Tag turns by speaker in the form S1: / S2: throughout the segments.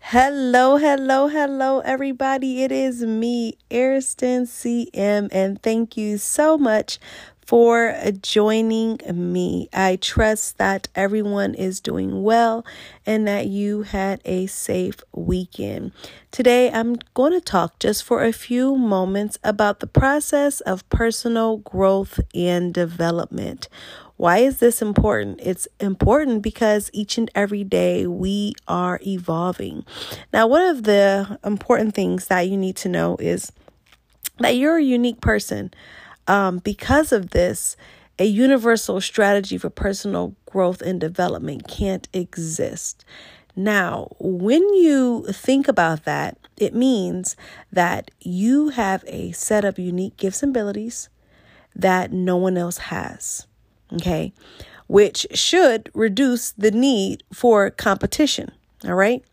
S1: Hello, hello, hello, everybody. It is me, Ariston CM, and thank you so much for joining me. I trust that everyone is doing well and that you had a safe weekend. Today, I'm going to talk just for a few moments about the process of personal growth and development. Why is this important? It's important because each and every day we are evolving. Now, one of the important things that you need to know is that you're a unique person. Um, because of this, a universal strategy for personal growth and development can't exist. Now, when you think about that, it means that you have a set of unique gifts and abilities that no one else has okay, which should reduce the need for competition. All right.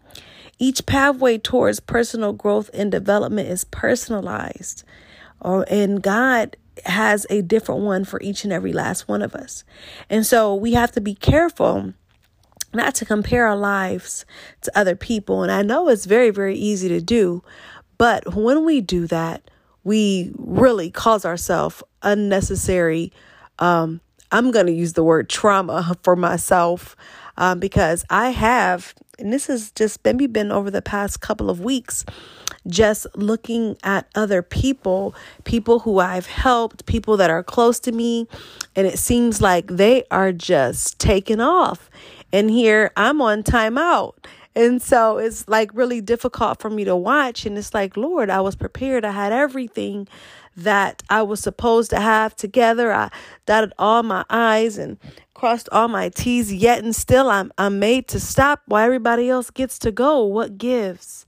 S1: Each pathway towards personal growth and development is personalized, or and God has a different one for each and every last one of us. And so we have to be careful not to compare our lives to other people. And I know it's very, very easy to do, but when we do that, we really cause ourselves unnecessary um, I'm going to use the word trauma for myself um, because I have, and this has just maybe been over the past couple of weeks, just looking at other people, people who I've helped, people that are close to me, and it seems like they are just taking off. And here I'm on timeout. And so it's like really difficult for me to watch. And it's like, Lord, I was prepared. I had everything that I was supposed to have together. I dotted all my I's and crossed all my T's, yet and still I'm, I'm made to stop while everybody else gets to go. What gives?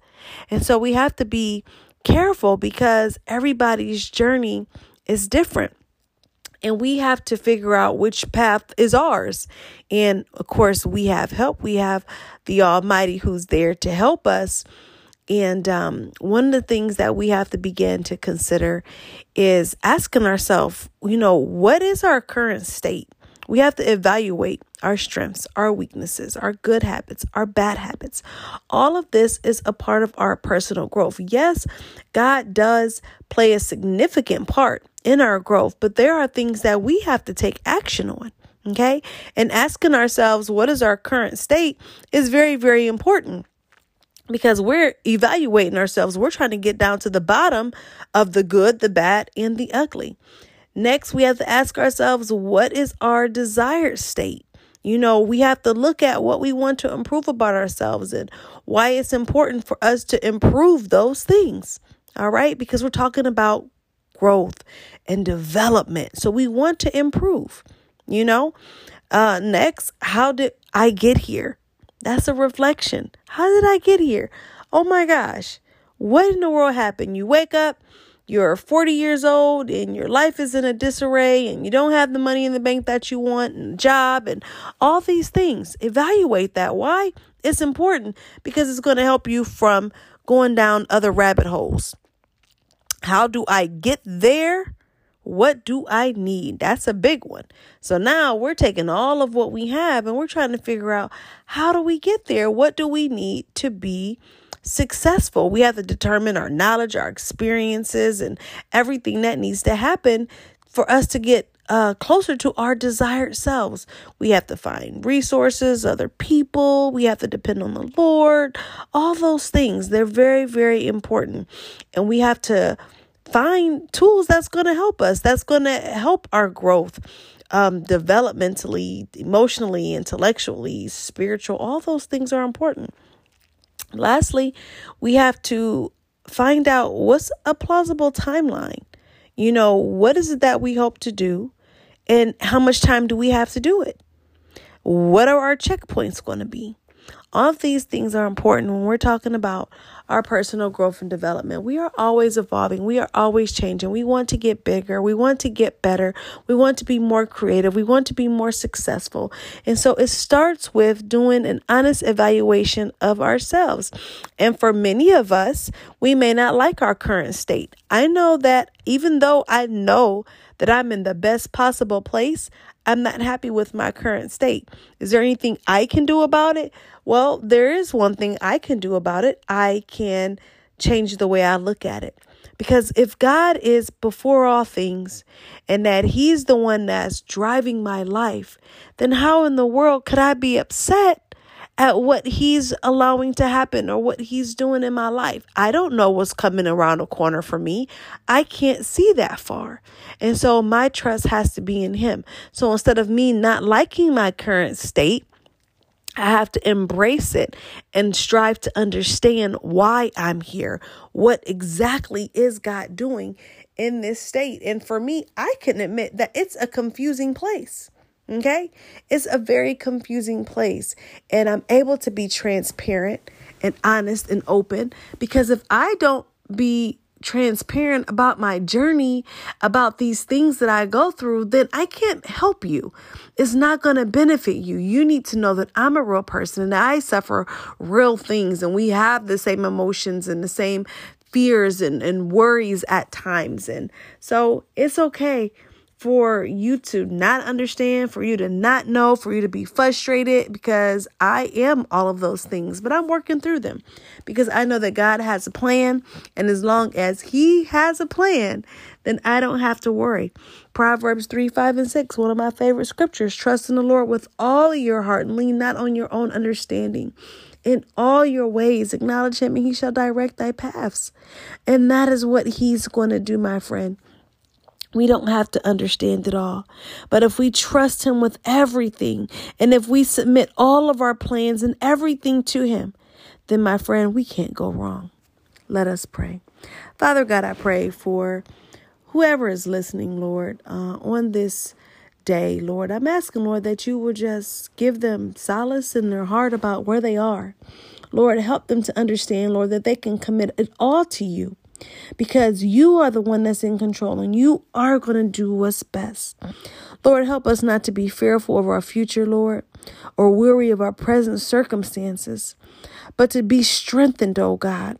S1: And so we have to be careful because everybody's journey is different. And we have to figure out which path is ours. And of course, we have help. We have the Almighty who's there to help us. And um, one of the things that we have to begin to consider is asking ourselves, you know, what is our current state? We have to evaluate our strengths, our weaknesses, our good habits, our bad habits. All of this is a part of our personal growth. Yes, God does play a significant part in our growth, but there are things that we have to take action on. Okay. And asking ourselves, what is our current state is very, very important because we're evaluating ourselves. We're trying to get down to the bottom of the good, the bad, and the ugly. Next, we have to ask ourselves, what is our desired state? You know, we have to look at what we want to improve about ourselves and why it's important for us to improve those things. All right, because we're talking about growth and development. So we want to improve, you know. Uh next, how did I get here? That's a reflection. How did I get here? Oh my gosh. What in the world happened? You wake up, you're 40 years old, and your life is in a disarray, and you don't have the money in the bank that you want, and job, and all these things. Evaluate that. Why? It's important because it's going to help you from going down other rabbit holes. How do I get there? What do I need? That's a big one. So now we're taking all of what we have and we're trying to figure out how do we get there? What do we need to be successful? We have to determine our knowledge, our experiences, and everything that needs to happen for us to get uh, closer to our desired selves. We have to find resources, other people. We have to depend on the Lord. All those things, they're very, very important. And we have to find tools that's going to help us, that's going to help our growth um, developmentally, emotionally, intellectually, spiritual. All those things are important. Lastly, we have to find out what's a plausible timeline. You know, what is it that we hope to do, and how much time do we have to do it? What are our checkpoints going to be? All of these things are important when we're talking about our personal growth and development. We are always evolving. We are always changing. We want to get bigger. We want to get better. We want to be more creative. We want to be more successful. And so it starts with doing an honest evaluation of ourselves. And for many of us, we may not like our current state. I know that even though I know that I'm in the best possible place, I'm not happy with my current state. Is there anything I can do about it? Well, there is one thing I can do about it. I can change the way I look at it. Because if God is before all things and that He's the one that's driving my life, then how in the world could I be upset at what he's allowing to happen or what he's doing in my life. I don't know what's coming around the corner for me. I can't see that far. And so my trust has to be in him. So instead of me not liking my current state, I have to embrace it and strive to understand why I'm here. What exactly is God doing in this state? And for me, I can admit that it's a confusing place. Okay? It's a very confusing place. And I'm able to be transparent and honest and open because if I don't be transparent about my journey, about these things that I go through, then I can't help you. It's not going to benefit you. You need to know that I'm a real person and I suffer real things and we have the same emotions and the same fears and, and worries at times. And so it's okay for you to not understand, for you to not know, for you to be frustrated because I am all of those things, but I'm working through them because I know that God has a plan. And as long as He has a plan, then I don't have to worry. Proverbs 3 5 and 6, one of my favorite scriptures trust in the Lord with all your heart and lean not on your own understanding. In all your ways, acknowledge Him and He shall direct thy paths. And that is what He's going to do, my friend. We don't have to understand it all. But if we trust Him with everything, and if we submit all of our plans and everything to Him, then, my friend, we can't go wrong. Let us pray. Father God, I pray for whoever is listening, Lord, uh, on this day, Lord. I'm asking, Lord, that you will just give them solace in their heart about where they are. Lord, help them to understand, Lord, that they can commit it all to you because you are the one that's in control and you are going to do what's best. Lord, help us not to be fearful of our future, Lord, or weary of our present circumstances, but to be strengthened, oh God.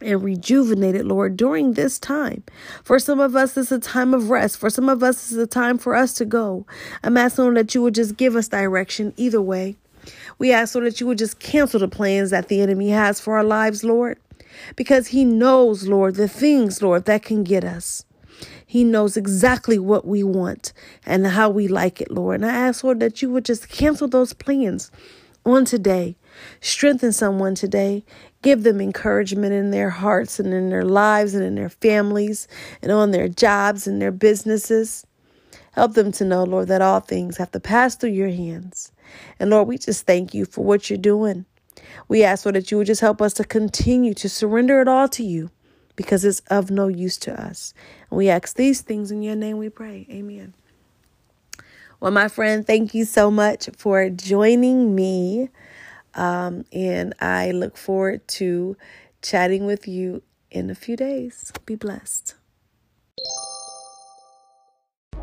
S1: And rejuvenated, Lord, during this time. For some of us, it's a time of rest. For some of us, it's a time for us to go. I'm asking Lord, that you would just give us direction either way. We ask, Lord, that you would just cancel the plans that the enemy has for our lives, Lord because He knows, Lord, the things, Lord, that can get us. He knows exactly what we want and how we like it, Lord. And I ask, Lord, that you would just cancel those plans on today. Strengthen someone today. Give them encouragement in their hearts and in their lives and in their families and on their jobs and their businesses. Help them to know, Lord, that all things have to pass through your hands. And Lord, we just thank you for what you're doing. We ask, Lord, that you would just help us to continue to surrender it all to you because it's of no use to us. And we ask these things in your name we pray. Amen. Well, my friend, thank you so much for joining me. Um, and I look forward to chatting with you in a few days. Be blessed.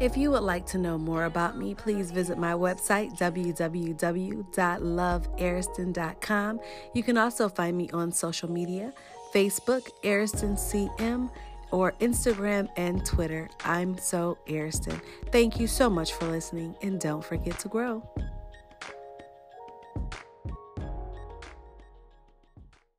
S1: If you would like to know more about me, please visit my website, www.loveariston.com. You can also find me on social media Facebook, Ariston CM, or Instagram and Twitter. I'm so Ariston. Thank you so much for listening, and don't forget to grow.